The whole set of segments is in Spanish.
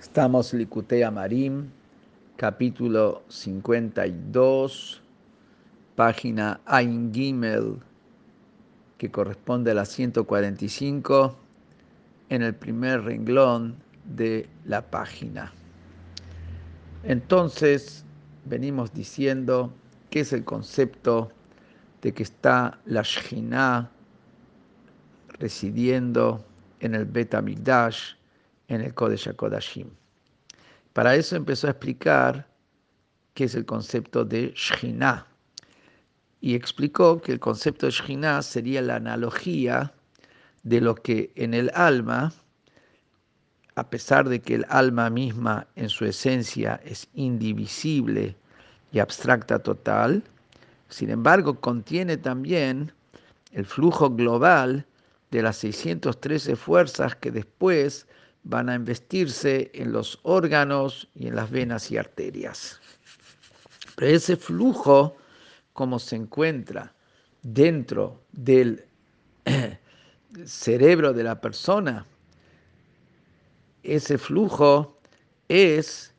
Estamos Licutea Marim, capítulo 52, página Ain Gimel, que corresponde a la 145, en el primer renglón de la página. Entonces, venimos diciendo qué es el concepto de que está la Shekhinah residiendo en el Bet Amigdash, en el Kodesh HaKodashim. Para eso empezó a explicar qué es el concepto de Shekhinah. Y explicó que el concepto de Shekhinah sería la analogía de lo que en el alma, a pesar de que el alma misma en su esencia es indivisible y abstracta total, sin embargo contiene también el flujo global de las 613 fuerzas que después van a investirse en los órganos y en las venas y arterias. Pero ese flujo, como se encuentra dentro del cerebro de la persona, ese flujo es,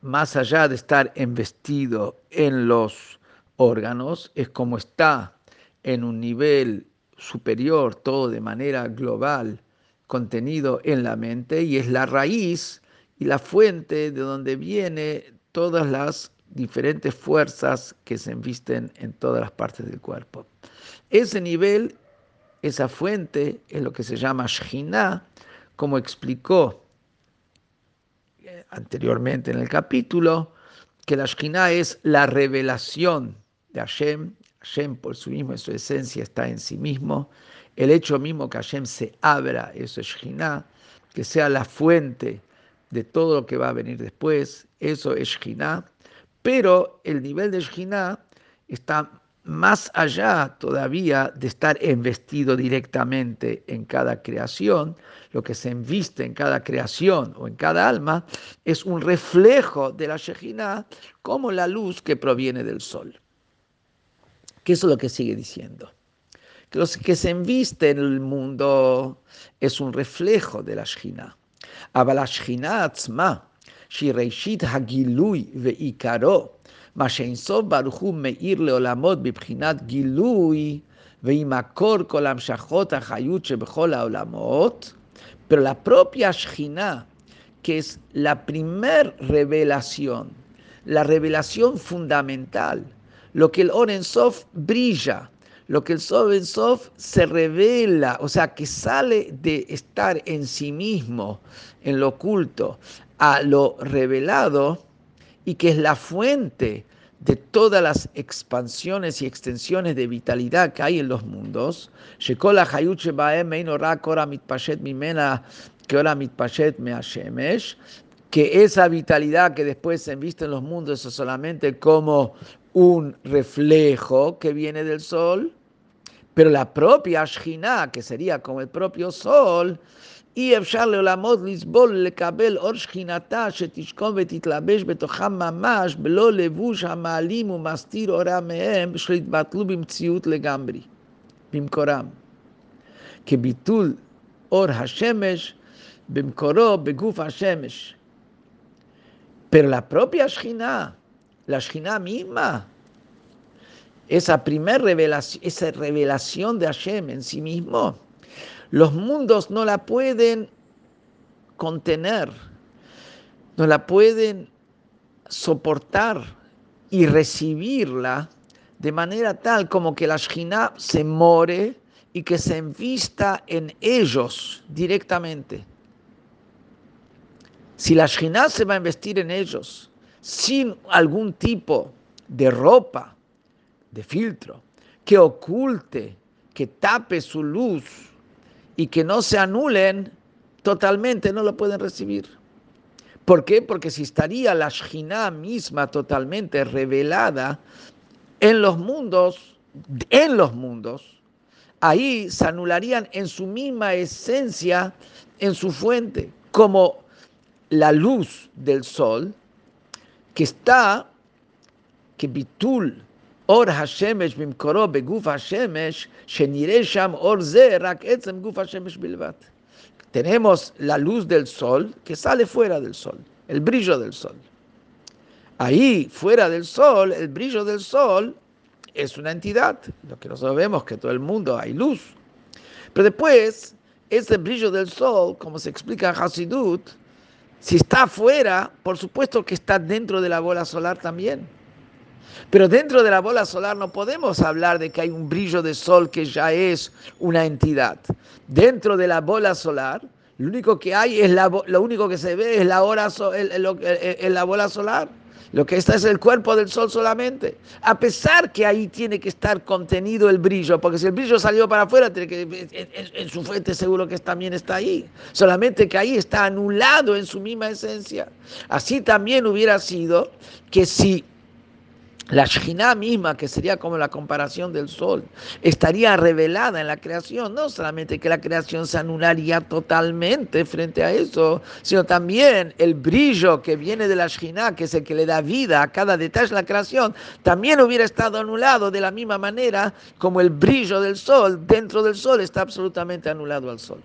más allá de estar investido en los órganos, es como está en un nivel superior, todo de manera global, contenido en la mente, y es la raíz y la fuente de donde viene todas las diferentes fuerzas que se invisten en todas las partes del cuerpo. Ese nivel, esa fuente, es lo que se llama Shina, como explicó eh, anteriormente en el capítulo, que la Shina es la revelación de Hashem, Hashem por su mismo, en su esencia está en sí mismo. El hecho mismo que Hashem se abra, eso es Shina, que sea la fuente de todo lo que va a venir después, eso es Shina. Pero el nivel de Shina está más allá todavía de estar investido directamente en cada creación, lo que se inviste en cada creación o en cada alma es un reflejo de la Shekhinah como la luz que proviene del sol eso es lo que sigue diciendo Que lo que se enviste en el mundo es un reflejo de la Shina. אבל השכינה עצמה, שהיא ראשית הגילוי ועיקרו, מה שאינסוף ברוך הוא מאיר לעולמות בבחינת גילוי, והיא מקור כל המשכות החיות שבכל העולמות, pero la propia Shina, que es la primer revelación, la revelación fundamental, lo que el Sof el Sof se revela, o sea, que sale de estar en sí mismo, en lo oculto, a lo revelado, y que es la fuente de todas las expansiones y extensiones de vitalidad que hay en los mundos, que esa vitalidad que después se enviste en los mundos es solamente como un reflejo que viene del sol, pero la propia Shina, que sería como el propio sol, אי אפשר לעולמות לסבול לקבל אור שכינתה שתשכון ותתלבש בתוכם ממש בלא לבוש המעלים ומסתיר אורה מהם שיתבטלו במציאות לגמרי, במקורם. כביטול אור השמש במקורו בגוף השמש. Pero la propia Shina, la Shina misma, esa primera revelación, esa revelación de Hashem en sí mismo, los mundos no la pueden contener, no la pueden soportar y recibirla de manera tal como que la Shina se more y que se envista en ellos directamente. Si la Shina se va a investir en ellos sin algún tipo de ropa, de filtro, que oculte, que tape su luz y que no se anulen totalmente, no lo pueden recibir. ¿Por qué? Porque si estaría la Shina misma totalmente revelada en los mundos, en los mundos, ahí se anularían en su misma esencia, en su fuente, como la luz del sol, que está, que Bitul, Or Hashemesh Bimkoro Beguf Hashemesh, Shenire Sham Or Ze Rak Etzem Guf Hashemesh Bilvat. Tenemos la luz del sol que sale fuera del sol, el brillo del sol. Ahí, fuera del sol, el brillo del sol es una entidad, lo que nosotros vemos que todo el mundo hay luz. Pero después, ese brillo del sol, como se explica en Hasidut, si está afuera, por supuesto que está dentro de la bola solar también. Pero dentro de la bola solar no podemos hablar de que hay un brillo de sol que ya es una entidad. Dentro de la bola solar, lo único que hay es la, lo único que se ve es la, hora la bola solar. Lo que está es el cuerpo del sol solamente. A pesar que ahí tiene que estar contenido el brillo, porque si el brillo salió para afuera, tiene que, en, su fuente seguro que también está ahí. Solamente que ahí está anulado en su misma esencia. Así también hubiera sido que si la Shekhinah misma, que sería como la comparación del sol, estaría revelada en la creación. No solamente que la creación se anularía totalmente frente a eso, sino también el brillo que viene de la Shekhinah, que es el que le da vida a cada detalle de la creación, también hubiera estado anulado de la misma manera como el brillo del sol dentro del sol está absolutamente anulado al sol.